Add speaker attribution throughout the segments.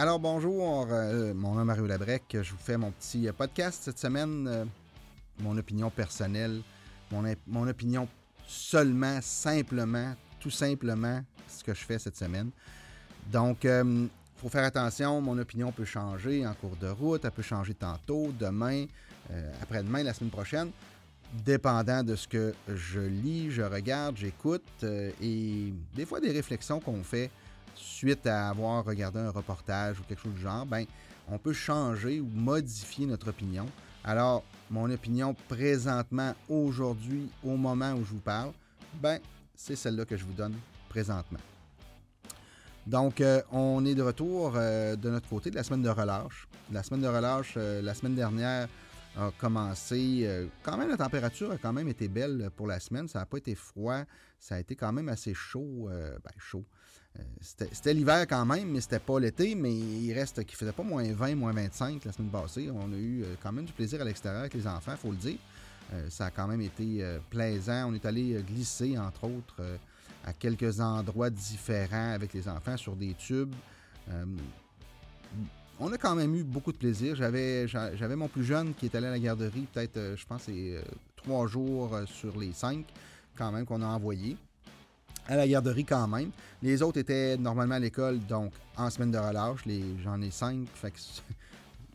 Speaker 1: Alors bonjour, euh, mon nom est Mario Labrec. Je vous fais mon petit podcast cette semaine. euh, mon opinion personnelle, mon, op- mon opinion seulement, simplement, tout simplement ce que je fais cette semaine. Donc, il faut faire attention, mon opinion peut changer en cours de route, elle peut changer tantôt, demain, euh, après-demain, la semaine prochaine, dépendant de ce que je lis, je regarde, j'écoute, euh, et des fois des réflexions qu'on fait suite à avoir regardé un reportage ou quelque chose du genre, ben, on peut changer ou modifier notre opinion. Alors, mon opinion présentement, aujourd'hui, au moment où je vous parle, ben, c'est celle-là que je vous donne présentement. Donc, euh, on est de retour euh, de notre côté de la semaine de relâche. La semaine de relâche, euh, la semaine dernière, a commencé. quand même, la température a quand même été belle pour la semaine. Ça n'a pas été froid. Ça a été quand même assez chaud. ben, chaud. Euh, c'était l'hiver quand même, mais c'était pas l'été. Mais il reste qu'il faisait pas moins 20, moins 25 la semaine passée. On a eu euh, quand même du plaisir à l'extérieur avec les enfants, faut le dire. Euh, ça a quand même été plaisant. On est allé glisser, entre autres, à quelques endroits différents avec les enfants sur des tubes. On a quand même eu beaucoup de plaisir. J'avais, j'a- j'avais mon plus jeune qui est allé à la garderie, peut-être, je pense, c'est trois jours sur les cinq, quand même, qu'on a envoyé. À la garderie, quand même. Les autres étaient normalement à l'école, donc en semaine de relâche. J'en ai cinq.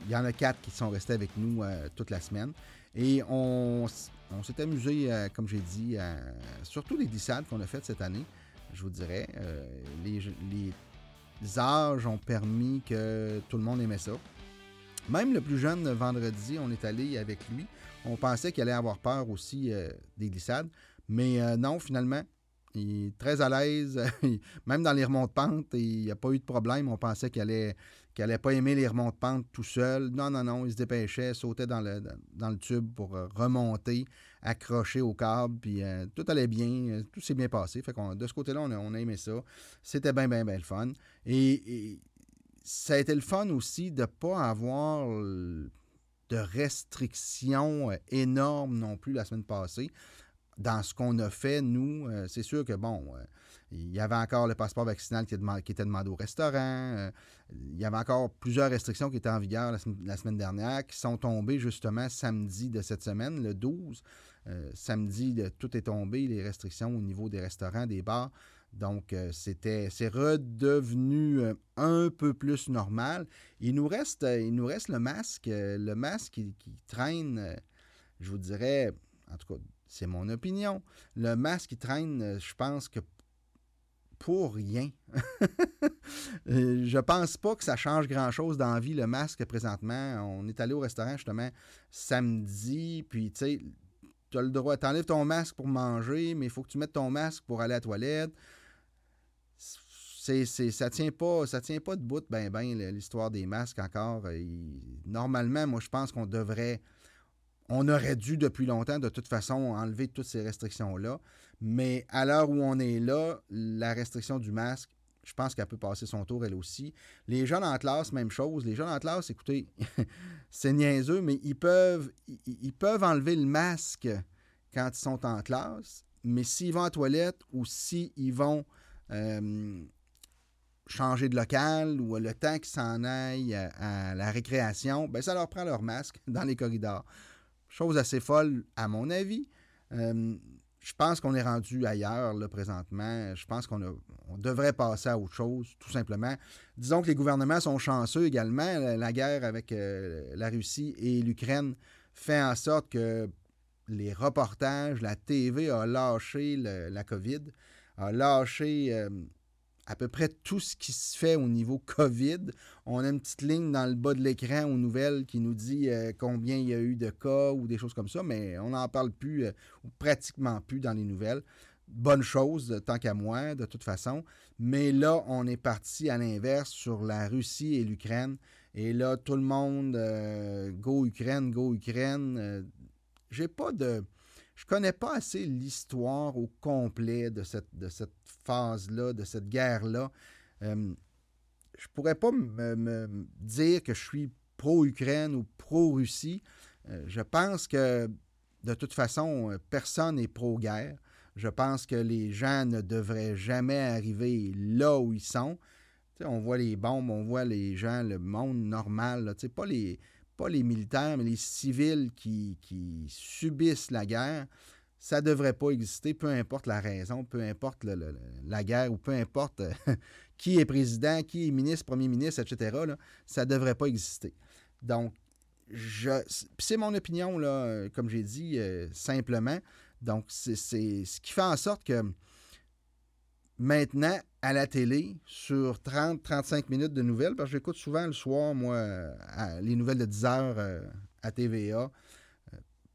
Speaker 1: Il y en a quatre qui sont restés avec nous euh, toute la semaine. Et on, s'est amusé, euh, comme j'ai dit, à- surtout les glissades qu'on a faites cette année, je vous dirais. Euh, les, les âges ont permis que tout le monde aimait ça. Même le plus jeune, vendredi, on est allé avec lui. On pensait qu'il allait avoir peur aussi euh, des glissades. Mais euh, non, finalement, il est très à l'aise. Même dans les remontes pentes, il n'y a pas eu de problème. On pensait qu'il allait, qu'il allait pas aimer les remontes pentes tout seul. Non, non, non. Il se dépêchait, sautait dans le, dans le tube pour euh, remonter, accrocher au câble. Puis euh, tout allait bien. euh, Tout s'est bien passé. Fait qu'on, de ce côté-là, on a, aimé ça. C'était bien, bien, bien le fun. Et, et ça a été le fun aussi de ne pas avoir de restrictions énormes non plus la semaine passée dans ce qu'on a fait, nous, euh, c'est sûr que, bon, euh, il y avait encore le passeport vaccinal qui, était demandé au restaurant. euh, il y avait encore plusieurs restrictions qui étaient en vigueur la, sem- la semaine dernière, qui sont tombées justement samedi de cette semaine, le 12. Euh, samedi, tout est tombé, les restrictions au niveau des restaurants, des bars. Donc, c'était, c'est redevenu un peu plus normal. Il nous reste, il nous reste le masque. le masque qui, traîne, je vous dirais, en tout cas, c'est mon opinion. Le masque qui traîne, euh, je pense que pour rien. Euh, je pense pas que ça change grand-chose dans vie, le masque, présentement. On est allé au restaurant, justement, samedi, puis, tu sais, tu as le droit, t'enlèves ton masque pour manger, mais il faut que tu mettes ton masque pour aller à la toilette. Ça tient pas ça tient pas debout ben ben l'histoire des masques encore. Euh, il- normalement, moi je pense qu'on devrait on aurait dû depuis longtemps de toute façon enlever toutes ces restrictions-là. Mais à l'heure où on est là, la restriction du masque, je pense qu'elle peut passer son tour elle aussi. Les jeunes en classe, même chose. Les jeunes en classe, écoutez, c'est niaiseux, mais ils peuvent, enlever le masque quand ils sont en classe, mais s'ils vont à la toilette ou s'ils vont euh, changer de local ou le temps qu'ils s'en aillent à, à la récréation, ben ça leur prend leur masque dans les corridors. Chose assez folle, à mon avis. Euh, je pense qu'on est rendu ailleurs, là, présentement. Je pense qu'on on devrait passer à autre chose, tout simplement. Disons que les gouvernements sont chanceux également. La, guerre avec euh, la Russie et l'Ukraine fait en sorte que les reportages, la TV a lâché la COVID, a lâché euh, à peu près tout ce qui se fait au niveau COVID. On a une petite ligne dans le bas de l'écran aux nouvelles qui nous dit euh, combien il y a eu de cas ou des choses comme ça, mais on n'en parle plus, euh, ou pratiquement plus dans les nouvelles. Bonne chose, tant qu'à moi, de toute façon. Mais là, on est parti à l'inverse sur la Russie et l'Ukraine. Et là, tout le monde, euh, go Ukraine, go Ukraine. J'ai pas de je connais pas assez l'histoire au complet de cette, de cette phase-là, de cette guerre-là. Euh, je pourrais pas me, dire que je suis pro-Ukraine ou pro-Russie. Euh, je pense que de toute façon, euh, personne n'est pro-guerre. Je pense que les gens ne devraient jamais arriver là où ils sont. on voit les bombes, on voit les gens, le monde normal, pas les, pas les militaires, mais les civils qui, subissent la guerre ça ne devrait pas exister, peu importe la raison, peu importe la guerre ou peu importe qui est président, qui est ministre, premier ministre, etc. ça ne devrait pas exister. Donc, c'est mon opinion, là, comme j'ai dit, euh, simplement. Donc, c'est ce qui fait en sorte que maintenant, à la télé, sur 30-35 minutes de nouvelles, parce que j'écoute souvent le soir, moi, les nouvelles de 10 heures euh, à TVA,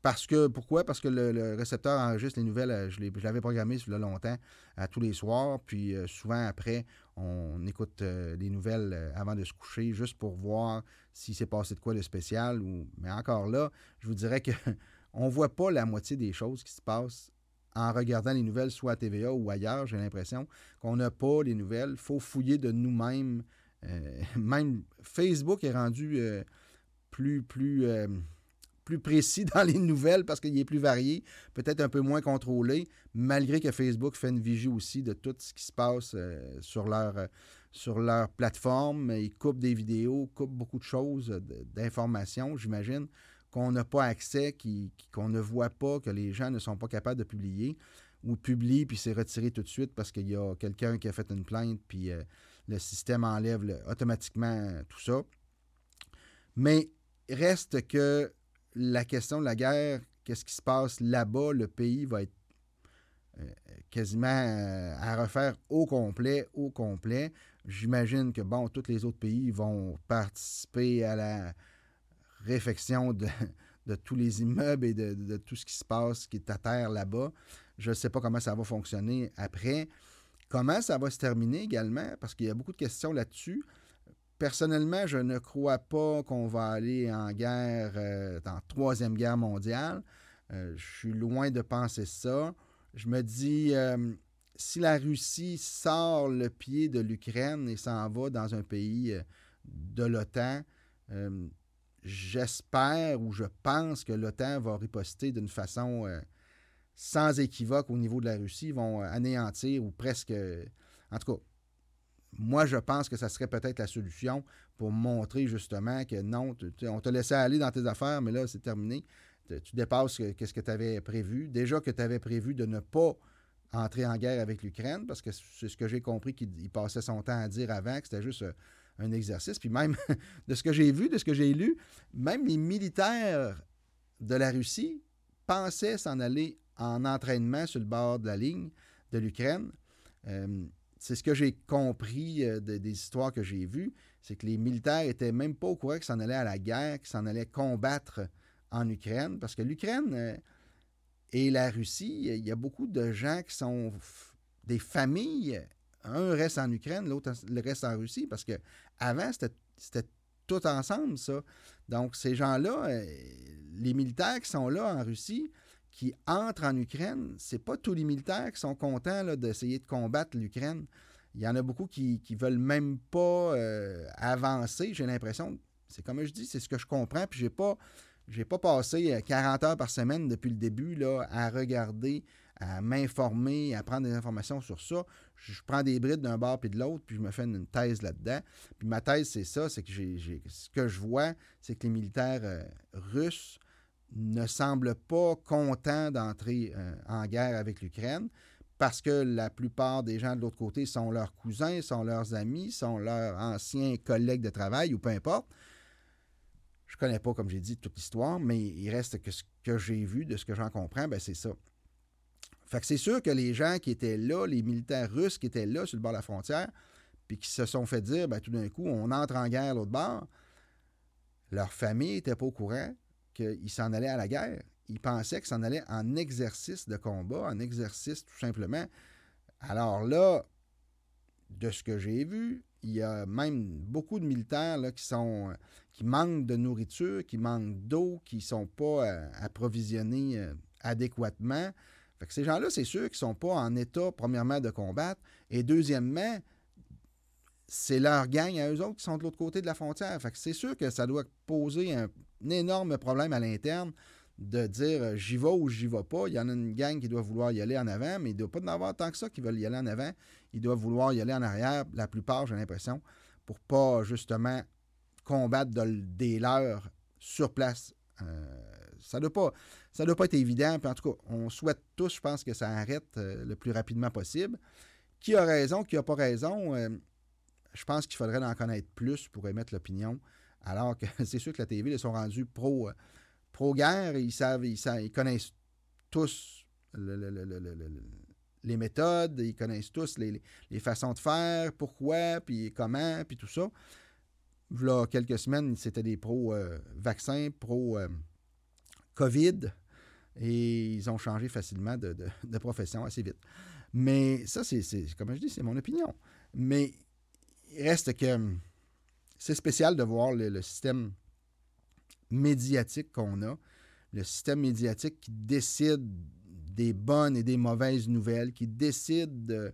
Speaker 1: parce que, pourquoi? Parce que le, récepteur enregistre les nouvelles, euh, je l'avais programmé sur longtemps, à tous les soirs, puis euh, souvent après, on écoute euh, les nouvelles avant de se coucher, juste pour voir s'il s'est passé de quoi de spécial. Mais encore là, je vous dirais que on voit pas la moitié des choses qui se passent en regardant les nouvelles, soit à TVA ou ailleurs. J'ai l'impression qu'on n'a pas les nouvelles. Il faut fouiller de nous-mêmes. même Facebook est rendu plus, plus plus précis dans les nouvelles parce qu'il est plus varié, peut-être un peu moins contrôlé, malgré que Facebook fait une vigie aussi de tout ce qui se passe euh, sur, leur, euh, sur leur plateforme. Ils coupent des vidéos, coupent beaucoup de choses, d'informations, j'imagine, qu'on n'a pas accès, qu'on ne voit pas, que les gens ne sont pas capables de publier ou publient puis c'est retiré tout de suite parce qu'il y a quelqu'un qui a fait une plainte puis euh, le système enlève automatiquement tout ça. Mais reste que la question de la guerre, qu'est-ce qui se passe là-bas, le pays va être euh, quasiment euh, à refaire au complet, au complet. J'imagine que, bon, tous les autres pays vont participer à la réfection de, tous les immeubles et de, tout ce qui se passe, qui est à terre là-bas. Je ne sais pas comment ça va fonctionner après. Comment ça va se terminer également, parce qu'il y a beaucoup de questions là-dessus. Personnellement, je ne crois pas qu'on va aller en guerre, euh, dans la Troisième Guerre mondiale. Euh, je suis loin de penser ça. Je me dis, euh, si la Russie sort le pied de l'Ukraine et s'en va dans un pays de l'OTAN, j'espère ou je pense que l'OTAN va riposter d'une façon sans équivoque au niveau de la Russie. Ils vont anéantir ou presque... En tout cas, moi, je pense que ça serait peut-être la solution pour montrer justement que non, on t'a laissé aller dans tes affaires, mais là, c'est terminé. Tu dépasses ce que tu avais prévu. Déjà que tu avais prévu de ne pas entrer en guerre avec l'Ukraine, parce que c'est ce que j'ai compris qu'il passait son temps à dire avant, que c'était juste euh, un exercice. Puis même, de ce que j'ai vu, de ce que j'ai lu, même les militaires de la Russie pensaient s'en aller en entraînement sur le bord de la ligne de l'Ukraine. Euh, c'est ce que j'ai compris euh, des histoires que j'ai vues, c'est que les militaires étaient même pas au courant qu'ils s'en allaient à la guerre, qu'ils s'en allaient combattre en Ukraine, parce que l'Ukraine euh, et la Russie, il y a beaucoup de gens qui sont des familles. Un reste en Ukraine, l'autre reste en Russie, parce que avant c'était tout ensemble, ça. Donc, ces gens-là, euh, les militaires qui sont là en Russie, qui entrent en Ukraine, c'est pas tous les militaires qui sont contents d'essayer de combattre l'Ukraine. Il y en a beaucoup qui ne veulent même pas euh, avancer, j'ai l'impression. C'est comme je dis, c'est ce que je comprends. Puis j'ai pas. Pas passé 40 euh, heures par semaine depuis le début là, à regarder, à m'informer, à prendre des informations sur ça. Je, prends des brides d'un bord puis de l'autre, puis je me fais une thèse là-dedans. Puis ma thèse, c'est ça, c'est que ce que je vois, c'est que les militaires euh, russes ne semble pas content d'entrer euh, en guerre avec l'Ukraine parce que la plupart des gens de l'autre côté sont leurs cousins, sont leurs amis, sont leurs anciens collègues de travail ou peu importe. Je ne connais pas, comme j'ai dit, toute l'histoire, mais il reste que ce que j'ai vu, de ce que j'en comprends, ben c'est ça. Fait que c'est sûr que les gens qui étaient là, les militaires russes qui étaient là sur le bord de la frontière, puis qui se sont fait dire, ben, tout d'un coup, on entre en guerre l'autre bord, leur famille n'était pas au courant, qu'il s'en allait à la guerre. Il pensait qu'il s'en allait en exercice de combat, en exercice tout simplement. Alors là, de ce que j'ai vu, il y a même beaucoup de militaires là, qui sont qui manquent de nourriture, qui manquent d'eau, qui ne sont pas euh, approvisionnés euh, adéquatement. Fait que ces gens-là, c'est sûr qu'ils ne sont pas en état, premièrement, de combattre. Et deuxièmement, c'est leur gang à eux autres qui sont de l'autre côté de la frontière. Fait que c'est sûr que ça doit poser un, énorme problème à l'interne de dire euh, j'y vais ou j'y vais pas. Il y en a une gang qui doit vouloir y aller en avant, mais il ne doit pas en avoir tant que ça qui veulent y aller en avant. Ils doivent vouloir y aller en arrière, la plupart, j'ai l'impression, pour pas justement combattre des leurs sur place. Euh, ça ne doit, pas, ça doit pas être évident. en tout cas, on souhaite tous, je pense, que ça arrête euh, le plus rapidement possible. Qui a raison, qui n'a pas raison, je pense qu'il faudrait en connaître plus pour émettre l'opinion. Alors que c'est sûr que la TV, ils sont rendus pro pro-guerre, ils savent, ils, ils connaissent tous les méthodes, ils connaissent tous les, façons de faire, pourquoi, puis comment, puis tout ça. Là, quelques semaines, c'était des pro-vaccins, pro-COVID, et ils ont changé facilement de, profession assez vite. Mais ça, c'est, comme je dis, c'est mon opinion. Mais il reste que c'est spécial de voir le système médiatique qu'on a, le système médiatique qui décide des bonnes et des mauvaises nouvelles, qui décide de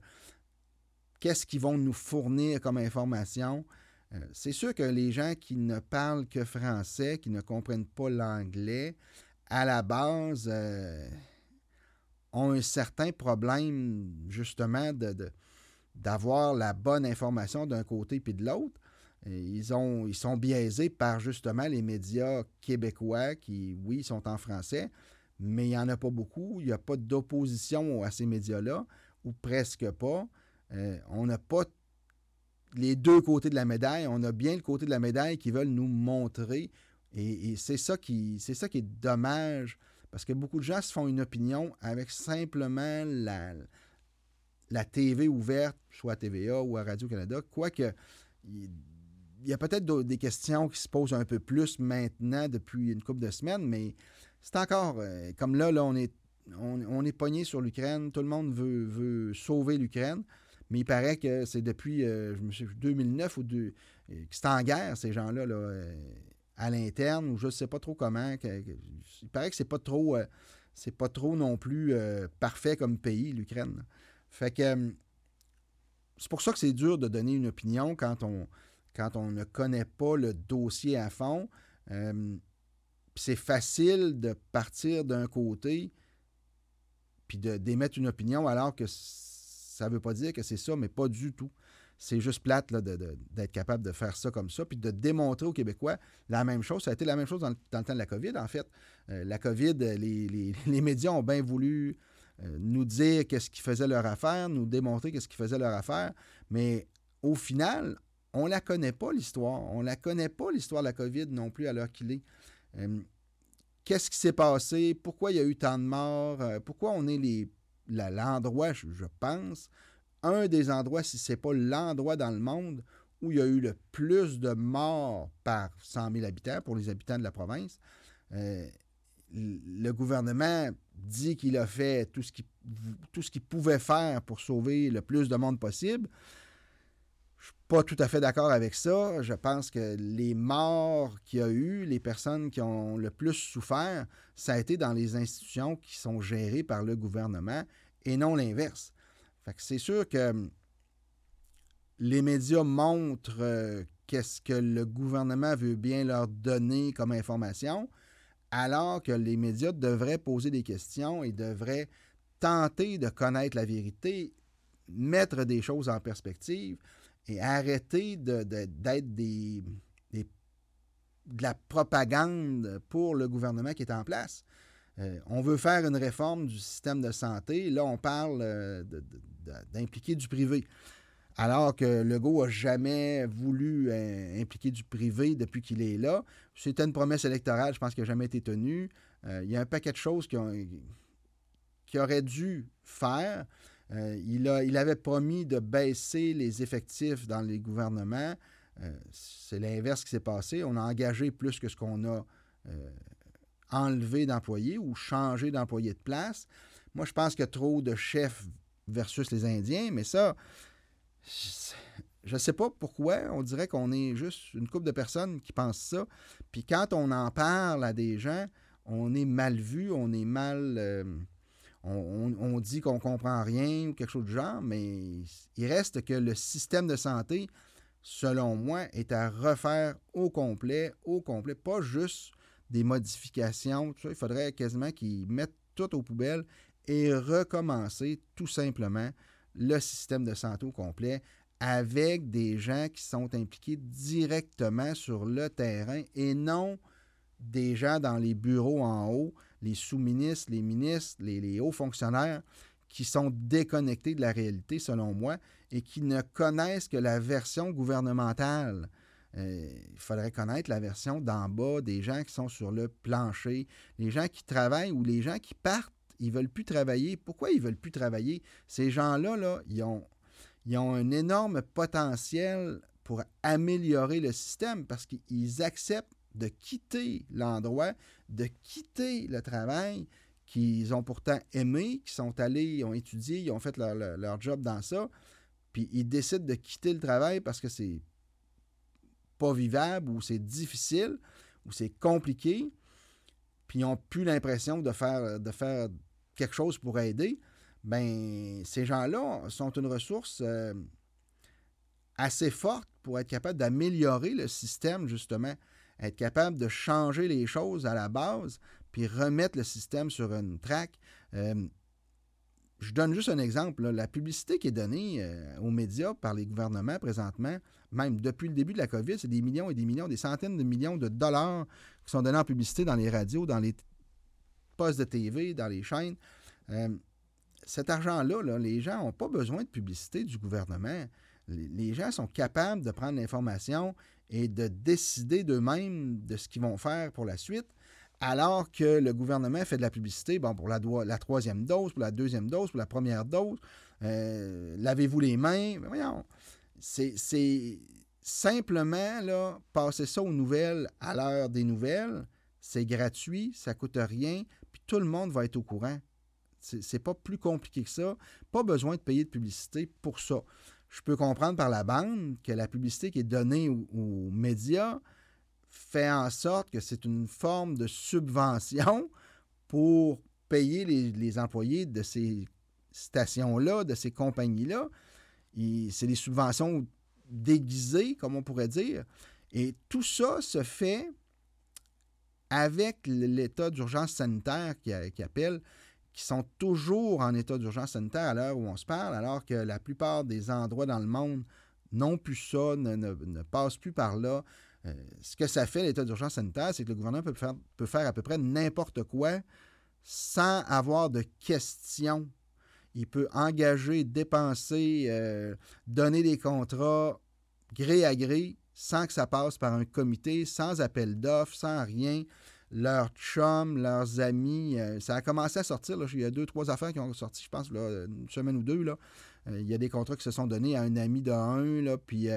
Speaker 1: qu'est-ce qu'ils vont nous fournir comme information. Euh, c'est sûr que les gens qui ne parlent que français, qui ne comprennent pas l'anglais, à la base, euh, ont un certain problème justement d'avoir la bonne information d'un côté puis de l'autre. Ils, ont, ils sont biaisés par justement les médias québécois qui, oui, sont en français, mais il n'y en a pas beaucoup. Il n'y a pas d'opposition à ces médias-là, ou presque pas. Euh, on n'a pas les deux côtés de la médaille. On a bien le côté de la médaille qui veulent nous montrer. Et, c'est ça, qui, ça qui est dommage, parce que beaucoup de gens se font une opinion avec simplement la, la TV ouverte, soit à TVA ou à Radio-Canada, quoique il y a peut-être des questions qui se posent un peu plus maintenant depuis une couple de semaines, mais c'est encore euh, comme là, là, on est, on, est pogné sur l'Ukraine. Tout le monde veut, sauver l'Ukraine. Mais il paraît que c'est depuis euh, je 2009 ou deux, euh, que c'est en guerre, ces gens-là, là, à l'interne, ou je ne sais pas trop comment. il paraît que c'est pas trop. c'est pas trop non plus parfait comme pays, l'Ukraine. Fait que c'est pour ça que c'est dur de donner une opinion quand on, quand on ne connaît pas le dossier à fond. Euh, c'est facile de partir d'un côté puis d'émettre une opinion alors que ça ne veut pas dire que c'est ça, mais pas du tout. C'est juste plate d'être capable de faire ça comme ça, puis de démontrer aux Québécois la même chose. Ça a été la même chose dans le, temps de la COVID, en fait. Euh, la COVID, les, médias ont bien voulu euh, nous dire qu'est-ce qui faisait leur affaire, nous démontrer qu'est-ce qui faisait leur affaire, mais au final, on ne la connaît pas, l'histoire. On ne la connaît pas, l'histoire de la COVID non plus, à l'heure qu'il est. Euh, qu'est-ce qui s'est passé? Pourquoi il y a eu tant de morts? Euh, pourquoi on est l'endroit, je, pense, un des endroits, si ce n'est pas l'endroit dans le monde où il y a eu le plus de morts par 100 000 habitants pour les habitants de la province. Euh, le gouvernement dit qu'il a fait tout ce qu'il pouvait faire pour sauver le plus de monde possible. Je suis pas tout à fait d'accord avec ça. Je pense que les morts qu'il y a eu, les personnes qui ont le plus souffert, ça a été dans les institutions qui sont gérées par le gouvernement et non l'inverse. C'est sûr que hum, les médias montrent euh, qu'est-ce que le gouvernement veut bien leur donner comme information, alors que les médias devraient poser des questions et devraient tenter de connaître la vérité, mettre des choses en perspective et arrêter d'être de la propagande pour le gouvernement qui est en place. Euh, on veut faire une réforme du système de santé. Là, on parle euh, d'impliquer du privé. Alors que Legault n'a jamais voulu euh, impliquer du privé depuis qu'il est là. C'était une promesse électorale, je pense, qui n'a jamais été tenue. il y a un paquet de choses qui, ont, qui auraient dû faire. Il, avait promis de baisser les effectifs dans les gouvernements. C'est l'inverse qui s'est passé. On a engagé plus que ce qu'on a euh, enlevé d'employés ou changé d'employés de place. Moi, je pense qu'il y a trop de chefs versus les Indiens, mais ça, je ne sais pas pourquoi. On dirait qu'on est juste une couple de personnes qui pensent ça. Puis quand on en parle à des gens, on est mal vu, on est mal on, dit qu'on ne comprend rien ou quelque chose du genre, mais il reste que le système de santé, selon moi, est à refaire au complet, au complet, pas juste des modifications. il faudrait quasiment qu'ils mettent tout aux poubelles et recommencer tout simplement le système de santé au complet avec des gens qui sont impliqués directement sur le terrain et non des gens dans les bureaux en haut, les sous-ministres, les ministres, les, hauts fonctionnaires qui sont déconnectés de la réalité, selon moi, et qui ne connaissent que la version gouvernementale. Euh, il faudrait connaître la version d'en bas des gens qui sont sur le plancher, les gens qui travaillent ou les gens qui partent, ils ne veulent plus travailler. Pourquoi ils ne veulent plus travailler? Ces gens-là, là, ils, ont, un énorme potentiel pour améliorer le système parce qu'ils acceptent de quitter l'endroit, de quitter le travail qu'ils ont pourtant aimé, qui sont allés, ils ont étudié, ils ont fait leur, leur job dans ça, puis ils décident de quitter le travail parce que c'est pas vivable ou c'est difficile ou c'est compliqué, puis ils n'ont plus l'impression de faire, de faire quelque chose pour aider, ben ces gens-là sont une ressource euh, assez forte pour être capable d'améliorer le système, justement, être capable de changer les choses à la base, puis remettre le système sur une traque. Euh, je donne juste un exemple. La publicité qui est donnée euh, aux médias par les gouvernements présentement, même depuis le début de la COVID, c'est des millions et des millions, des centaines de millions de dollars qui sont donnés en publicité dans les radios, dans les postes de TV, dans les chaînes. Euh, cet argent-là, les gens n'ont pas besoin de publicité du gouvernement. Les, gens sont capables de prendre l'information et de décider d'eux-mêmes de ce qu'ils vont faire pour la suite alors que le gouvernement fait de la publicité bon, pour la, troisième dose, pour la deuxième dose, pour la première dose, euh, lavez-vous les mains? Voyons, c'est simplement là, passer ça aux nouvelles à l'heure des nouvelles. C'est gratuit, ça ne coûte rien, puis tout le monde va être au courant. C'est pas plus compliqué que ça. Pas besoin de payer de publicité pour ça. Je peux comprendre par la bande que la publicité qui est donnée aux médias, fait en sorte que c'est une forme de subvention pour payer les, employés de ces stations-là, de ces compagnies-là. C'est des subventions déguisées, comme on pourrait dire. Et tout ça se fait avec l'état d'urgence sanitaire qui, appelle, qui sont toujours en état d'urgence sanitaire à l'heure où on se parle, alors que la plupart des endroits dans le monde n'ont plus ça, ne, ne passent plus par là. Euh, ce que ça fait, l'état d'urgence sanitaire, c'est que le gouvernement peut faire, peut faire à peu près n'importe quoi sans avoir de questions. Il peut engager, dépenser, euh, donner des contrats gré à gré sans que ça passe par un comité, sans appel d'offres, sans rien. Leurs chums, leurs amis, euh, ça a commencé à sortir. Il y a deux, trois affaires qui ont sorti, je pense, là, une semaine ou deux. Là. Euh, il y a des contrats qui se sont donnés à un ami de un, là, puis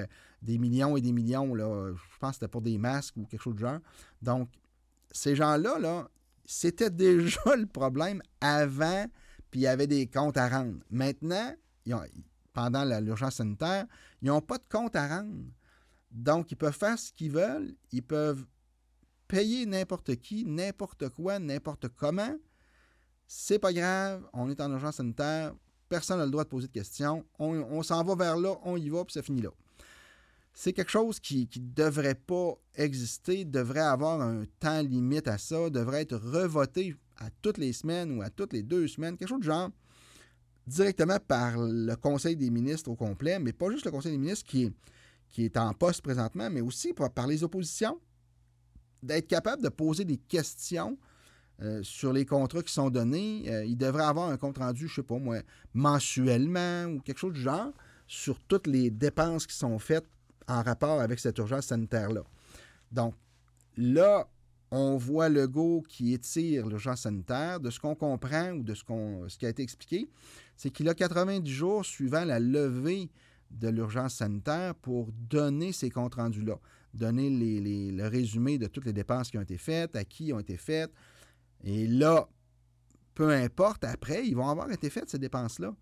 Speaker 1: des millions et des millions. Là, je pense que c'était pour des masques ou quelque chose de genre. Donc, ces gens-là, là, c'était déjà le problème avant, puis il y avait des comptes à rendre. Maintenant, pendant l'urgence sanitaire, ils n'ont pas de compte à rendre. Donc, ils peuvent faire ce qu'ils veulent. Ils peuvent payer n'importe qui, n'importe quoi, n'importe comment. C'est pas grave, on est en urgence sanitaire, Personne n'a le droit de poser de questions. On, s'en va vers là, on y va, puis ça finit là. C'est quelque chose qui ne devrait pas exister, devrait avoir un temps limite à ça, devrait être revoté à toutes les semaines ou à toutes les deux semaines, quelque chose de genre directement par le Conseil des ministres au complet, mais pas juste le Conseil des ministres qui est, qui est en poste présentement, mais aussi par, les oppositions, d'être capable de poser des questions euh, sur les contrats qui sont donnés, euh, il devrait avoir un compte rendu, je ne sais pas moi, mensuellement ou quelque chose du genre, sur toutes les dépenses qui sont faites en rapport avec cette urgence sanitaire-là. Donc, là, on voit le go qui étire l'urgence sanitaire. De ce qu'on comprend ou de ce qui a été expliqué, c'est qu'il a 90 jours suivant la levée de l'urgence sanitaire pour donner ces comptes rendus-là. Donner le résumé de toutes les dépenses qui ont été faites, à qui ont été faites, et là, peu importe, après, ils vont avoir été faites, ces dépenses-là.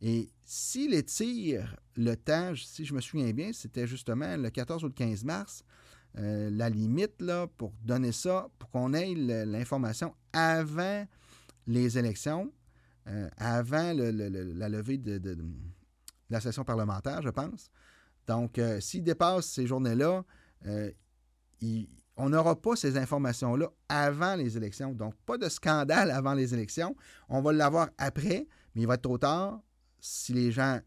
Speaker 1: Et s'il étire le temps, si je me souviens bien, c'était justement le 14 ou le 15 mars, euh, la limite là, pour donner ça, pour qu'on ait l'information avant les élections, euh, avant la levée de, la session parlementaire, je pense. Donc, euh, s'il dépasse ces journées-là, on n'aura pas ces informations-là avant les élections. Donc, pas de scandale avant les élections. On va l'avoir après, mais il va être trop tard si les gens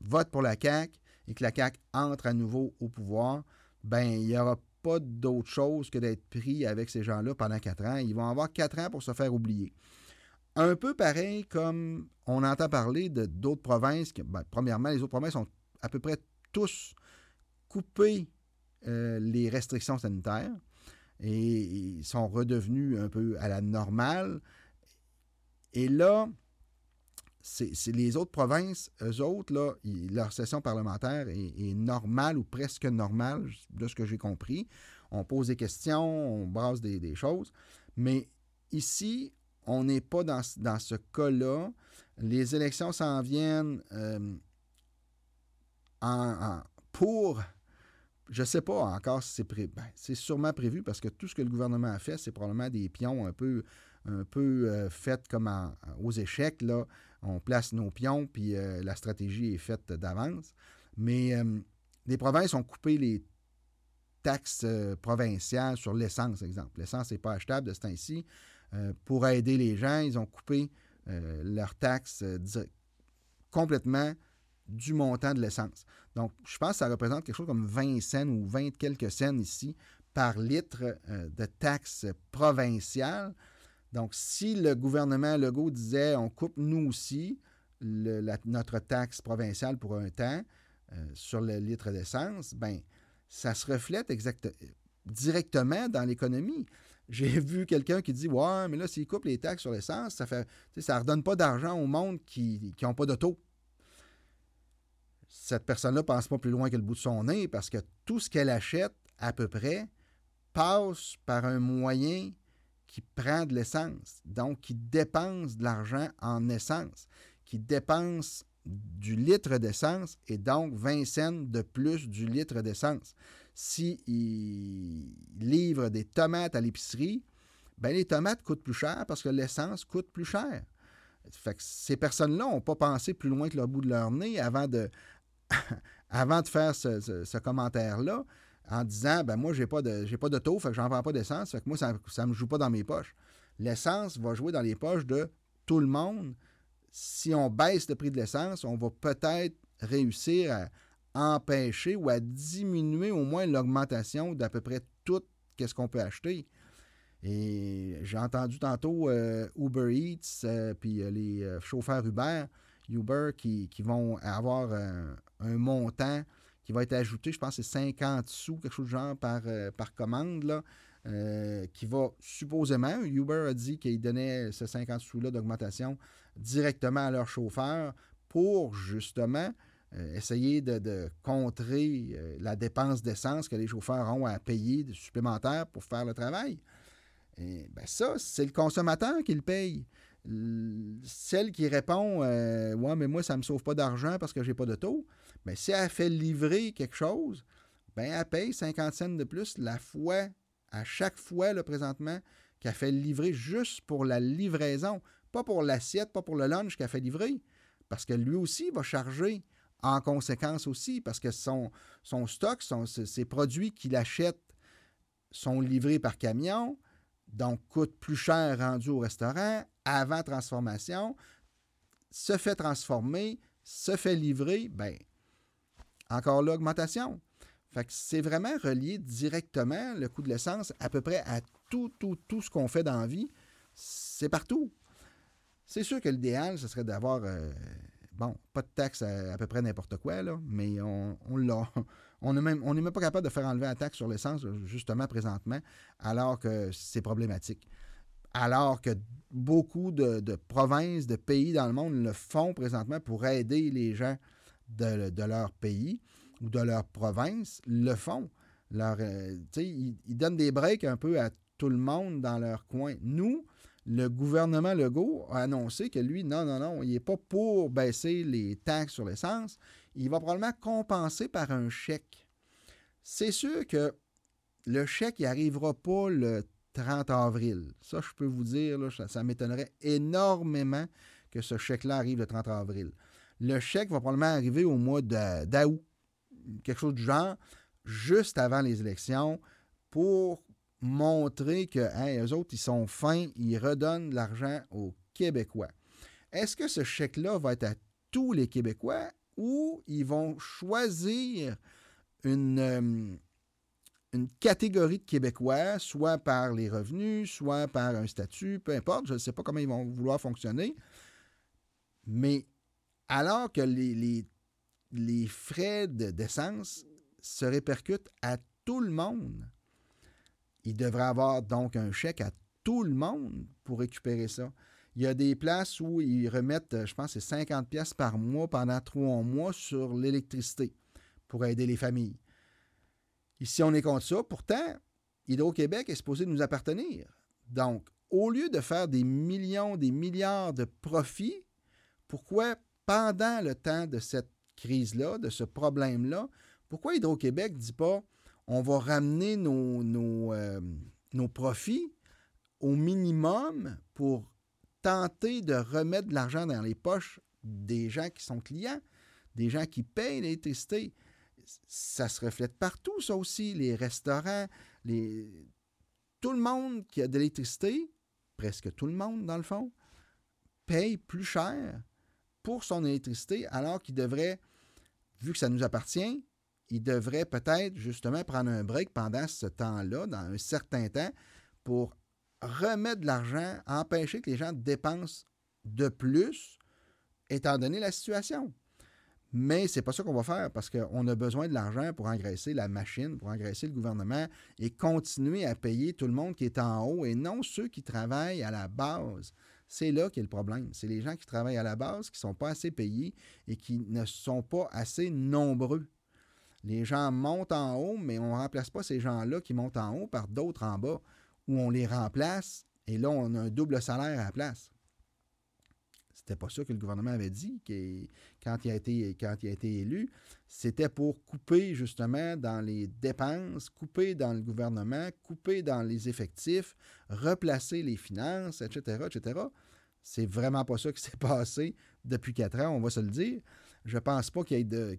Speaker 1: votent pour la CAQ et que la CAQ entre à nouveau au pouvoir. Ben, il n'y aura pas d'autre chose que d'être pris avec ces gens-là pendant quatre ans. Ils vont avoir quatre ans pour se faire oublier. Un peu pareil comme on entend parler de d'autres provinces. Ben, premièrement, les autres provinces ont à peu près tous coupé euh, les restrictions sanitaires et ils sont redevenus un peu à la normale. Et là, c'est les autres provinces, eux autres, là, leur session parlementaire est, normale ou presque normale, de ce que j'ai compris. On pose des questions, on brasse des, choses. Mais ici, on n'est pas dans, ce cas-là. Les élections s'en viennent euh, pour je ne sais pas encore si c'est prévu. Ben, c'est sûrement prévu parce que tout ce que le gouvernement a fait, c'est probablement des pions un peu, un peu euh, faits comme aux échecs. Là. On place nos pions, puis euh, la stratégie est faite d'avance. Mais euh, les provinces ont coupé les taxes provinciales sur l'essence, exemple. L'essence n'est pas achetable de ce temps-ci. pour aider les gens, ils ont coupé leurs taxes complètement du montant de l'essence. Donc, je pense que ça représente quelque chose comme 20 cents ou 20 quelques cents ici par litre euh, de taxes provinciales. Donc, si le gouvernement Legault disait on coupe nous aussi notre taxe provinciale pour un temps euh, sur le litre d'essence, ben ça se reflète exactement directement dans l'économie. J'ai vu quelqu'un qui dit Ouais, mais là, s'il coupe les taxes sur l'essence, ça fait ça ne redonne pas d'argent au monde qui n'ont pas d'auto cette personne-là ne pense pas plus loin que le bout de son nez parce que tout ce qu'elle achète, à peu près, passe par un moyen qui prend de l'essence, donc qui dépense de l'argent en essence, qui dépense du litre d'essence et donc 20 cents de plus du litre d'essence. S'il livre des tomates à l'épicerie, ben les tomates coûtent plus cher parce que l'essence coûte plus cher. Ces personnes-là n'ont pas pensé plus loin que le bout de leur nez avant de, avant de faire ce, commentaire-là, en disant ben moi, j'ai pas de j'ai pas d'auto, fait que j'en vends pas d'essence, fait que moi, ça ne me joue pas dans mes poches. L'essence va jouer dans les poches de tout le monde. Si on baisse le prix de l'essence, on va peut-être réussir à empêcher ou à diminuer au moins l'augmentation d'à peu près tout ce qu'on peut acheter. Et j'ai entendu tantôt euh, Uber Eats, euh, puis euh, les chauffeurs Uber, Uber qui, vont avoir un montant qui va être ajouté, je pense c'est 50 sous, quelque chose de genre par, euh, par commande, là, euh, qui va supposément, Uber a dit qu'il donnait ce 50 sous-là d'augmentation directement à leur chauffeur pour justement euh, essayer de, contrer la dépense d'essence que les chauffeurs ont à payer de supplémentaires pour faire le travail. Et ben ça, c'est le consommateur qui le paye celle qui répond Ouais, mais moi, ça ne me sauve pas d'argent parce que je n'ai pas de taux. Mais si elle fait livrer quelque chose, ben elle paye 50 cents de plus la fois, à chaque fois, là, présentement, qu'elle fait livrer juste pour la livraison, pas pour l'assiette, pas pour le lunch qu'elle fait livrer. Parce que lui aussi va charger en conséquence aussi, parce que son, stock, ses produits qu'il achète sont livrés par camion, donc coûtent plus cher rendu au restaurant, avant transformation, se fait transformer, se fait livrer, ben encore l'augmentation. Fait que c'est vraiment relié directement le coût de l'essence à peu près à tout, tout, tout ce qu'on fait dans la vie. C'est partout. C'est sûr que l'idéal, ce serait d'avoir, euh, bon, pas de taxe à, peu près n'importe quoi, là, mais on, l'a. N'est même, même, pas capable de faire enlever la taxe sur l'essence, justement, présentement, alors que c'est problématique. Alors que beaucoup de, provinces, de pays dans le monde le font présentement pour aider les gens de, leur pays ou de leur province le font. Euh, ils, ils, donnent des breaks un peu à tout le monde dans leur coin. Nous, le gouvernement Legault a annoncé que lui, non, non, non, il n'est pas pour baisser les taxes sur l'essence. Il va probablement compenser par un chèque. C'est sûr que le chèque n'arrivera pas le 30 avril. Ça, je peux vous dire, ça, m'étonnerait énormément que ce chèque-là arrive le 30 avril. Le chèque va probablement arriver au mois d'août, quelque chose du genre, juste avant les élections, pour montrer que eux autres, ils sont fins, ils redonnent de l'argent aux Québécois. Est-ce que ce chèque-là va être à tous les Québécois ou ils vont choisir une, euh, une catégorie de Québécois, soit par les revenus, soit par un statut, peu importe, je ne sais pas comment ils vont vouloir fonctionner. Mais alors que les, les, frais d'essence se répercutent à tout le monde, il devrait avoir donc un chèque à tout le monde pour récupérer ça. Il y a des places où ils remettent, je pense, c'est 50 pièces par mois pendant trois mois sur l'électricité pour aider les familles. Ici, on est contre ça. Pourtant, Hydro-Québec est supposé nous appartenir. Donc, au lieu de faire des millions, des milliards de profits, pourquoi, pendant le temps de cette crise-là, de ce problème-là, pourquoi Hydro-Québec ne dit pas on va ramener nos, nos, euh, nos profits au minimum pour tenter de remettre de l'argent dans les poches des gens qui sont clients, des gens qui payent l'électricité? Ça se reflète partout, ça aussi. Les restaurants, les... tout le monde qui a de l'électricité, presque tout le monde dans le fond, paye plus cher pour son électricité alors qu'il devrait, vu que ça nous appartient, il devrait peut-être justement prendre un break pendant ce temps-là, dans un certain temps, pour remettre de l'argent, empêcher que les gens dépensent de plus, étant donné la situation. Mais c'est pas ça qu'on va faire parce qu'on a besoin de l'argent pour engraisser la machine, pour engraisser le gouvernement et continuer à payer tout le monde qui est en haut et non ceux qui travaillent à la base. C'est là qu'est le problème. C'est les gens qui travaillent à la base qui ne sont pas assez payés et qui ne sont pas assez nombreux. Les gens montent en haut, mais on ne remplace pas ces gens-là qui montent en haut par d'autres en bas où on les remplace et là, on a un double salaire à la place. C'était pas ça que le gouvernement avait dit quand, il a été, quand élu. C'était pour couper justement dans les dépenses, couper dans le gouvernement, couper dans les effectifs, replacer les finances, etc., etc. C'est vraiment pas ça qui s'est passé depuis quatre ans, on va se le dire. Je pense pas qu'il y ait de,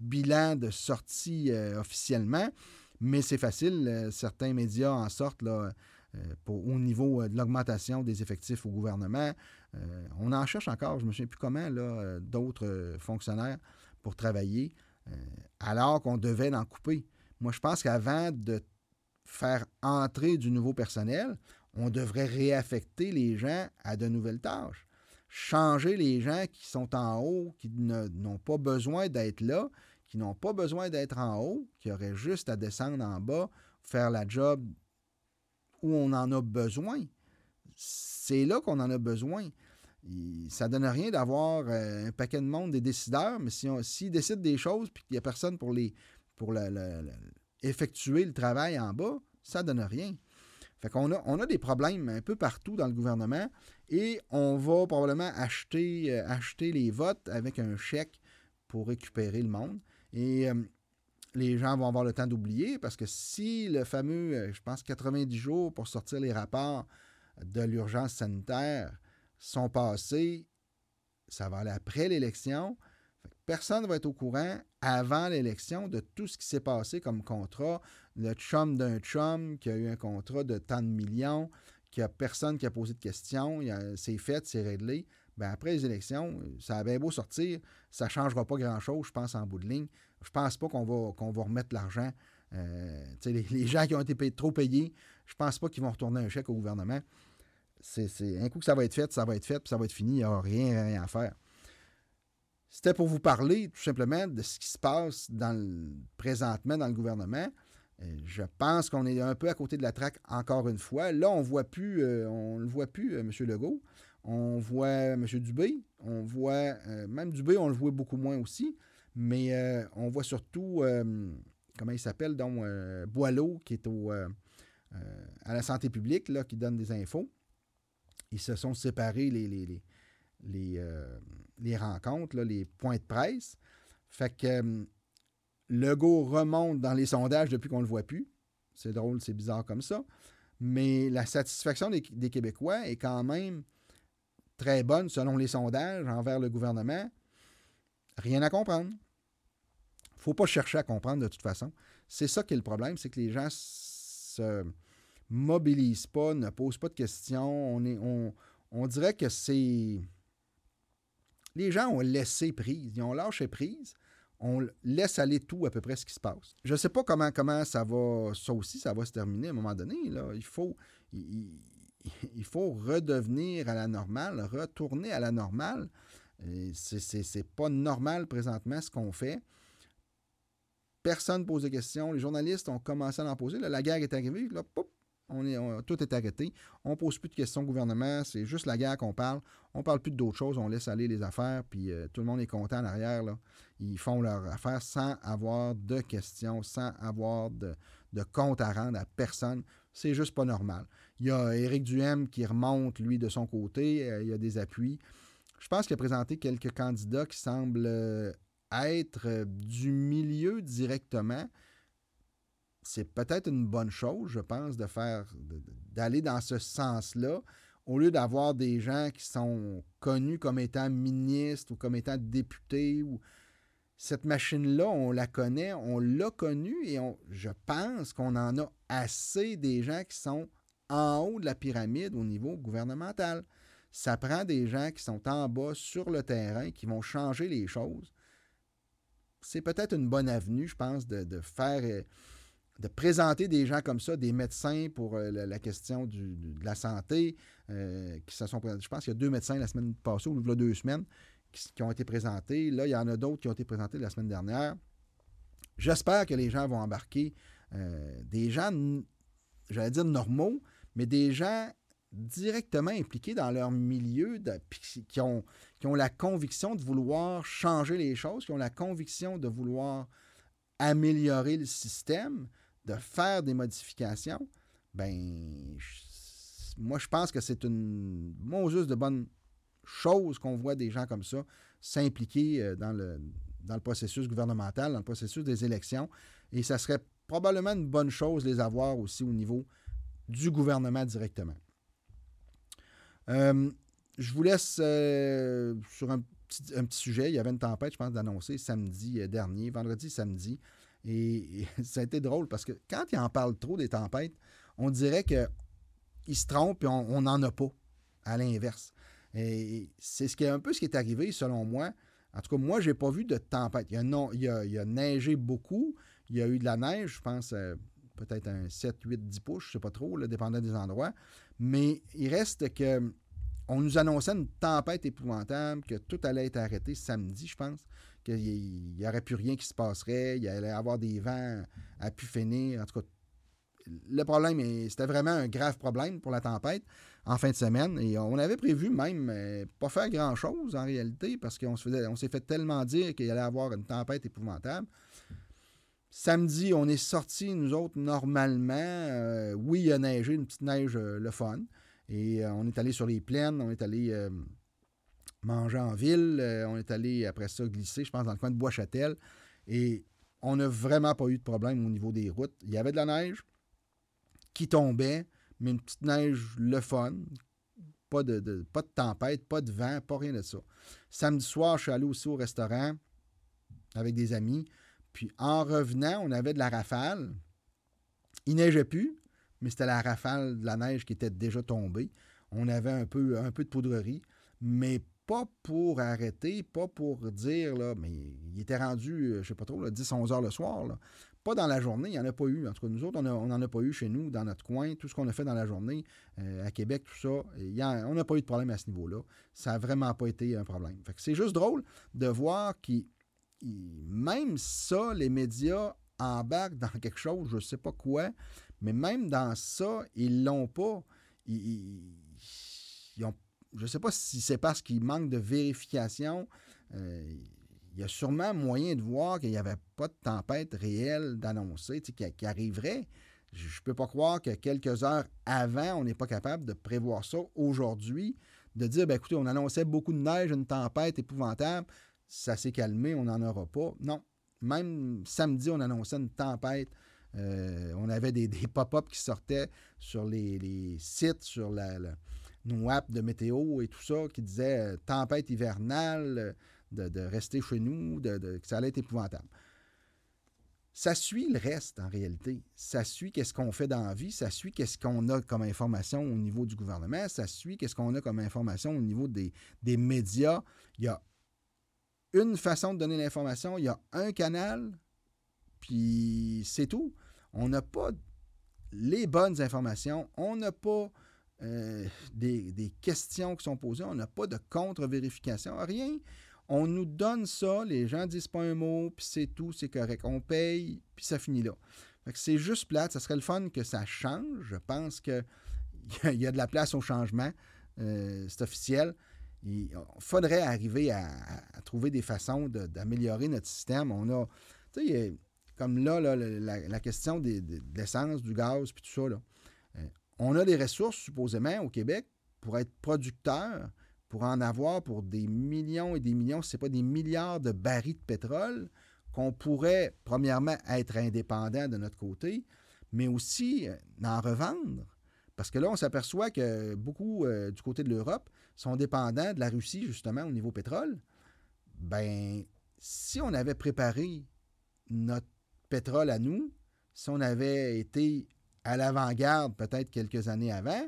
Speaker 1: bilan de sortie euh, officiellement. Mais c'est facile. Euh, certains médias en sortent euh, au niveau de l'augmentation des effectifs au gouvernement. On en cherche encore, je ne me souviens plus comment, d'autres fonctionnaires pour travailler, alors qu'on devait en couper. Moi, je pense qu'avant de faire entrer du nouveau personnel, on devrait réaffecter les gens à de nouvelles tâches. Changer les gens qui sont en haut, qui n'ont pas besoin d'être là, qui n'ont pas besoin d'être en haut, qui auraient juste à descendre en bas, faire la job où on en a besoin. C'est là qu'on en a besoin. ça ne donne rien d'avoir euh, un paquet de monde, des décideurs, mais s'ils si décident des choses puis qu'il n'y a personne pour, les, effectuer le travail en bas, ça ne donne rien. Fait qu'on a, on a des problèmes un peu partout dans le gouvernement et on va probablement acheter, euh, les votes avec un chèque pour récupérer le monde. Et euh, les gens vont avoir le temps d'oublier parce que si le fameux, je pense, 90 jours pour sortir les rapports de l'urgence sanitaire sont passés, ça va aller après l'élection. Personne ne va être au courant avant l'élection de tout ce qui s'est passé comme contrat. Le chum d'un chum qui a eu un contrat de tant de millions, qu'il n'y a personne qui a posé de questions, c'est fait, c'est réglé. Ben, après les élections, ça a bien beau sortir, ça ne changera pas grand-chose, je pense, en bout de ligne. Je pense pas qu'on va, qu'on va remettre l'argent. Euh, les, gens qui ont été trop payés, je pense pas qu'ils vont retourner un chèque au gouvernement. C'est, un coup que ça va être fait, ça va être fait, puis ça va être fini, il n'y aura rien, à faire. C'était pour vous parler tout simplement de ce qui se passe présentement dans le gouvernement. Euh, je pense qu'on est un peu à côté de la traque encore une fois. Là, on voit plus, euh, on le voit plus, M. Legault. On voit M. Dubé. On voit, même Dubé, on le voit beaucoup moins aussi. Mais euh, on voit surtout, euh, comment il s'appelle, donc euh, Boileau, qui est au, à la santé publique, là, qui donne des infos. Ils se sont séparés les, les, les, les, rencontres, les points de presse. Fait que Legault remonte dans les sondages depuis qu'on ne le voit plus. C'est drôle, c'est bizarre comme ça. Mais la satisfaction des, des, Québécois est quand même très bonne selon les sondages envers le gouvernement. Rien à comprendre. faut pas chercher à comprendre de toute façon. C'est ça qui est le problème, c'est que les gens se mobilise pas, ne pose pas de questions. On, est, on, on dirait que c'est. Les gens ont laissé prise, ils ont lâché prise. On laisse aller tout à peu près ce qui se passe. Je ne sais pas comment, comment ça va, ça aussi, ça va se terminer à un moment donné. Là. Il, faut, il, faut redevenir à la normale, retourner à la normale. C'est pas normal présentement ce qu'on fait. Personne ne pose de questions. Les journalistes ont commencé à en poser. la guerre est arrivée. Là, tout est arrêté. On ne pose plus de questions au gouvernement. C'est juste la guerre qu'on parle. On ne parle plus d'autres choses. On laisse aller les affaires. Puis euh, tout le monde est content en arrière. Ils font leur affaire sans avoir de questions, sans avoir de, de compte à rendre à personne. C'est juste pas normal. Il y a Éric Duhem qui remonte, lui, de son côté. Euh, il y a des appuis. Je pense qu'il a présenté quelques candidats qui semblent euh, être du milieu directement. C'est peut-être une bonne chose, je pense, de faire d'aller dans ce sens-là, au lieu d'avoir des gens qui sont connus comme étant ministres ou comme étant députés ou cette machine-là, on la connaît, on l'a connue et je pense qu'on en a assez des gens qui sont en haut de la pyramide au niveau gouvernemental. Ça prend des gens qui sont en bas sur le terrain, qui vont changer les choses. C'est peut-être une bonne avenue, je pense, de, faire, euh, de présenter des gens comme ça, des médecins pour euh, la, question de la santé, euh, qui se sont Je pense qu'il y a deux médecins la semaine passée, ou il deux semaines, qui, ont été présentés. Là, il y en a d'autres qui ont été présentés la semaine dernière. J'espère que les gens vont embarquer des gens, j'allais dire normaux, mais des gens directement impliqués dans leur milieu, qui, ont, qui ont la conviction de vouloir changer les choses, qui ont la conviction de vouloir améliorer le système, de faire des modifications, ben moi je pense que c'est une de bonne chose qu'on voit des gens comme ça s'impliquer euh, dans le, processus gouvernemental, dans le processus des élections. Et ça serait probablement une bonne chose les avoir aussi au niveau du gouvernement directement. Euh, je vous laisse euh, sur un petit, un petit, sujet. Il y avait une tempête, je pense, d'annoncer samedi dernier, vendredi, samedi. Et, ça a été drôle parce que quand il en parle trop des tempêtes, on dirait qu'il se trompe et on n'en a pas, à l'inverse. Et c'est ce qui un peu ce qui est arrivé, selon moi. En tout cas, moi, je n'ai pas vu de tempête. Il y, a, non, il, y a, neigé beaucoup. Il y a eu de la neige, je pense, peut-être un 7, 8, 10 pouces, je ne sais pas trop, là, dépendant des endroits. Mais il reste que on nous annonçait une tempête épouvantable, que tout allait être arrêté samedi, je pense, qu'il n'y aurait plus rien qui se passerait, il allait y avoir des vents à pu finir. En tout cas, le problème, c'était vraiment un grave problème pour la tempête en fin de semaine. Et on avait prévu même euh, pas faire grand-chose en réalité, parce qu'on s'est fait tellement dire qu'il allait avoir une tempête épouvantable. Samedi, on est sortis, nous autres, normalement. Euh, oui, il a neigé, une petite neige, euh, le fun. Et on est allé sur les plaines, on est allé manger en ville, on est allé après ça glisser, je pense, dans le coin de Bois-Châtel. Et on n'a vraiment pas eu de problème au niveau des routes. Il y avait de la neige qui tombait, mais une petite neige, le fun. Pas de, pas de tempête, pas de vent, pas rien de ça. Samedi soir, je suis allé aussi au restaurant avec des amis. Puis en revenant, on avait de la rafale. Il neigeait plus, mais c'était la rafale de la neige qui était déjà tombée. On avait un peu, un peu de poudrerie, mais pas pour arrêter, pas pour dire, là, mais il était rendu, euh, je sais pas trop, 10-11 heures le soir. Pas dans la journée, il n'y en a pas eu. En tout cas, nous autres, on n'en a pas eu chez nous, dans notre coin. Tout ce qu'on a fait dans la journée, euh, à Québec, tout ça, on n'a pas eu de problème à ce niveau-là. Ça n'a vraiment pas été un problème. c'est juste drôle de voir qu'il même ça, les médias embarquent dans quelque chose, je ne sais pas quoi, mais même dans ça, ils l'ont pas. Ils, je ne sais pas si c'est parce qu'il manque de vérification. Euh, il y a sûrement moyen de voir qu'il n'y avait pas de tempête réelle d'annoncer, qui, arriverait. Je ne peux pas croire que quelques heures avant, on n'est pas capable de prévoir ça aujourd'hui, de dire, ben, écoutez, on annonçait beaucoup de neige, une tempête épouvantable ça s'est calmé, on n'en aura pas. Non. Même samedi, on annonçait une tempête. Euh, on avait des, pop-up qui sortaient sur les, sites, sur la, nos apps de météo et tout ça, qui disaient euh, tempête hivernale, de, rester chez nous, de, que ça allait être épouvantable. ça suit le reste en réalité. Ça suit qu'est-ce qu'on fait dans la vie, ça suit qu'est-ce qu'on a comme information au niveau du gouvernement, ça suit qu'est-ce qu'on a comme information au niveau des, des médias. Il y a une façon de donner l'information, il y a un canal, puis c'est tout. On n'a pas les bonnes informations, on n'a pas euh, des, des, questions qui sont posées, on n'a pas de contre-vérification, rien. On nous donne ça, les gens disent pas un mot, puis c'est tout, c'est correct. On paye, puis ça finit là. c'est juste plate. Ça serait le fun que ça change. Je pense qu'il y a de la place au changement. Euh, c'est officiel. Il faudrait arriver à, trouver des façons d'améliorer notre système. On a, tu sais, comme là, la, question de l'essence, du gaz, puis tout ça. Là. Euh, on a des ressources, supposément, au Québec, pour être producteur, pour en avoir pour des millions et des millions, si ce n'est pas des milliards de barils de pétrole, qu'on pourrait, premièrement, être indépendant de notre côté, mais aussi euh, en revendre. Parce que là, on s'aperçoit que beaucoup euh, du côté de l'Europe sont dépendants de la Russie, justement, au niveau pétrole. Ben, si on avait préparé notre pétrole à nous, si on avait été à l'avant-garde peut-être quelques années avant,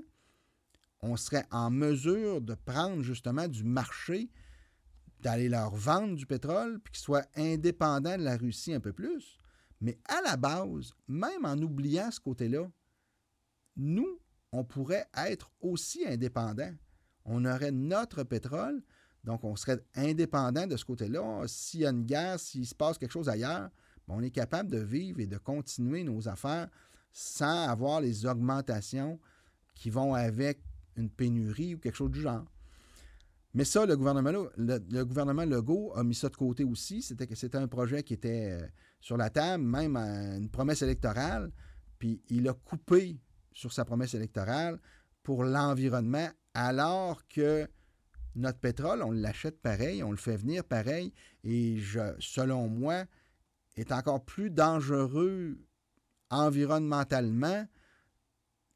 Speaker 1: on serait en mesure de prendre justement du marché, d'aller leur vendre du pétrole, puis qu'ils soient indépendants de la Russie un peu plus. Mais à la base, même en oubliant ce côté-là, nous, on pourrait être aussi indépendants. On aurait notre pétrole, donc on serait indépendant de ce côté-là. S'il y a une guerre, s'il se passe quelque chose ailleurs, ben, on est capable de vivre et de continuer nos affaires sans avoir les augmentations qui vont avec une pénurie ou quelque chose du genre. Mais ça, le gouvernement, le, gouvernement Legault a mis ça de côté aussi. C'était que c'était un projet qui était euh, sur la table, même une promesse électorale. Puis il a coupé sur sa promesse électorale pour l'environnement, alors que notre pétrole, on l'achète pareil, on le fait venir pareil, et je, selon moi, est encore plus dangereux environnementalement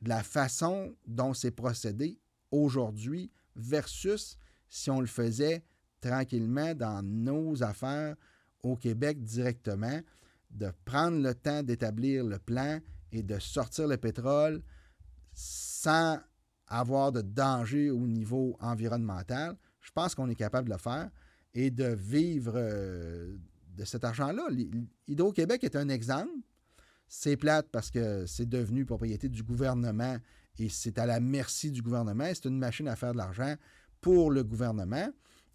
Speaker 1: la façon dont c'est procédé aujourd'hui versus si on le faisait tranquillement dans nos affaires au Québec directement, de prendre le temps d'établir le plan et de sortir le pétrole sans avoir de danger au niveau environnemental. Je pense qu'on est capable de le faire et de vivre euh, de cet argent-là. Hydro-Québec est un exemple c'est plate parce que c'est devenu propriété du gouvernement et c'est à la merci du gouvernement. C'est une machine à faire de l'argent pour le gouvernement.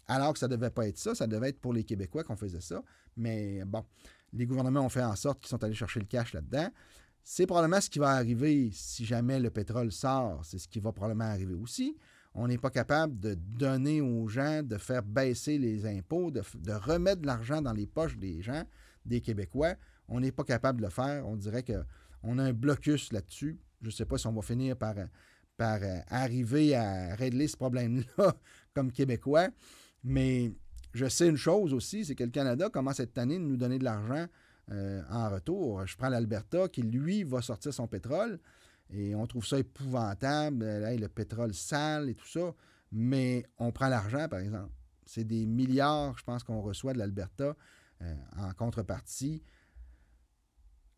Speaker 1: Alors que ça ne devait pas être ça, ça devait être pour les Québécois qu'on faisait ça. Mais bon, les gouvernements ont fait en sorte qu'ils sont allés chercher le cash là-dedans. C'est probablement ce qui va arriver si jamais le pétrole sort. C'est ce qui va probablement arriver aussi. On n'est pas capable de donner aux gens, de faire baisser les impôts, de, de remettre de l'argent dans les poches des gens, des Québécois on n'est pas capable de le faire. On dirait qu'on a un blocus là-dessus. Je ne sais pas si on va finir par, euh, arriver à régler ce problème-là comme Québécois. Mais je sais une chose aussi, c'est que le Canada commence cette année de nous donner de l'argent euh, en retour. Je prends l'Alberta qui, lui, va sortir son pétrole. Et on trouve ça épouvantable, là, le pétrole sale et tout ça. Mais on prend l'argent, par exemple. C'est des milliards, je pense, qu'on reçoit de l'Alberta euh, en contrepartie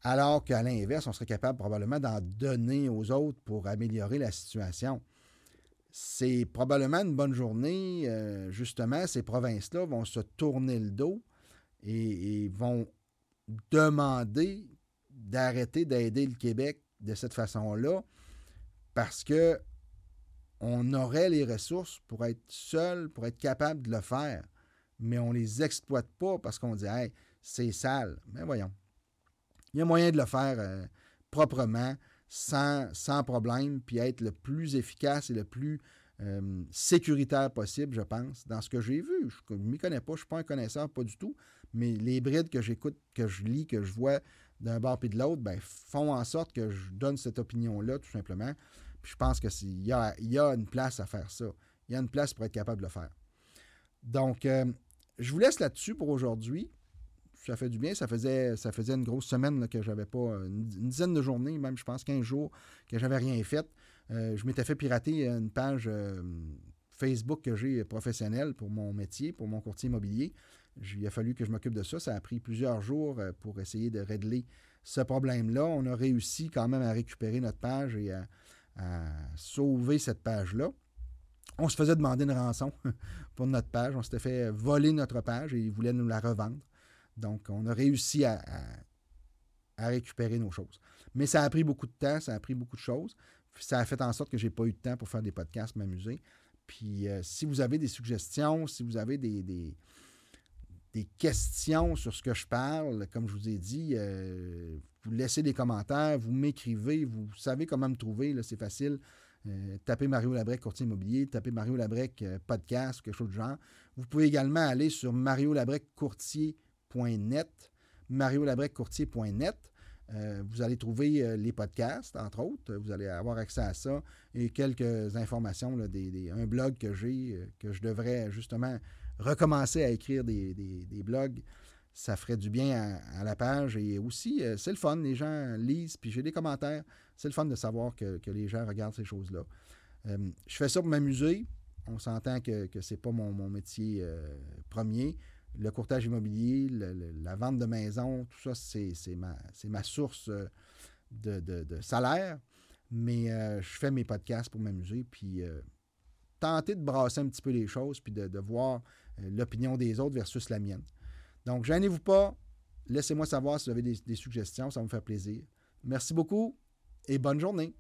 Speaker 1: alors qu'à l'inverse, on serait capable probablement d'en donner aux autres pour améliorer la situation. C'est probablement une bonne journée. Euh, justement, ces provinces-là vont se tourner le dos et, vont demander d'arrêter d'aider le Québec de cette façon-là parce que on aurait les ressources pour être seul, pour être capable de le faire, mais on ne les exploite pas parce qu'on dit hey, c'est sale. Mais voyons. Il y a moyen de le faire euh, proprement, sans, sans, problème, puis être le plus efficace et le plus euh, sécuritaire possible, je pense, dans ce que j'ai vu. Je ne m'y connais pas, je ne suis pas un connaisseur, pas du tout, mais les brides que j'écoute, que je lis, que je vois d'un bord et de l'autre, ben, font en sorte que je donne cette opinion-là, tout simplement. Puis je pense qu'il y a, y a une place à faire ça. Il y a une place pour être capable de le faire. Donc, euh, je vous laisse là-dessus pour aujourd'hui ça fait du bien. Ça faisait, ça faisait une grosse semaine que j'avais pas, une, dizaine de journées, même je pense 15 jours, que j'avais rien fait. Euh, je m'étais fait pirater une page euh, Facebook que j'ai professionnelle pour mon métier, pour mon courtier immobilier. il a fallu que je m'occupe de ça. Ça a pris plusieurs jours pour essayer de régler ce problème-là. On a réussi quand même à récupérer notre page et à, sauver cette page-là. On se faisait demander une rançon pour notre page. On s'était fait voler notre page et ils voulaient nous la revendre. Donc, on a réussi à, récupérer nos choses. Mais ça a pris beaucoup de temps, ça a pris beaucoup de choses. Ça a fait en sorte que je n'ai pas eu de temps pour faire des podcasts, m'amuser. Puis, euh, si vous avez des suggestions, si vous avez des, questions sur ce que je parle, comme je vous ai dit, euh, vous laissez des commentaires, vous m'écrivez, vous savez comment me trouver, c'est facile. Euh, tapez Mario Labrec courtier immobilier, tapez Mario Labrec podcast, quelque chose du genre. Vous pouvez également aller sur Mario Labrec courtier.net, mariolabrec-courtier.net. Euh, vous allez trouver euh, les podcasts, entre autres. Vous allez avoir accès à ça et quelques informations, un blog que j'ai, euh, que je devrais justement recommencer à écrire des, blogs. Ça ferait du bien à, la page et aussi, c'est le fun. Les gens lisent, puis j'ai des commentaires. C'est le fun de savoir que, les gens regardent ces choses-là. je fais ça pour m'amuser. On s'entend que ce n'est pas mon métier premier le courtage immobilier, la vente de maison, tout ça, c'est ma, ma, source euh, de, salaire. Mais euh, je fais mes podcasts pour m'amuser, puis euh, tenter de brasser un petit peu les choses, puis de, voir l'opinion des autres versus la mienne. Donc, gênez-vous pas. Laissez-moi savoir si vous avez des, des suggestions, ça va me faire plaisir. Merci beaucoup et bonne journée.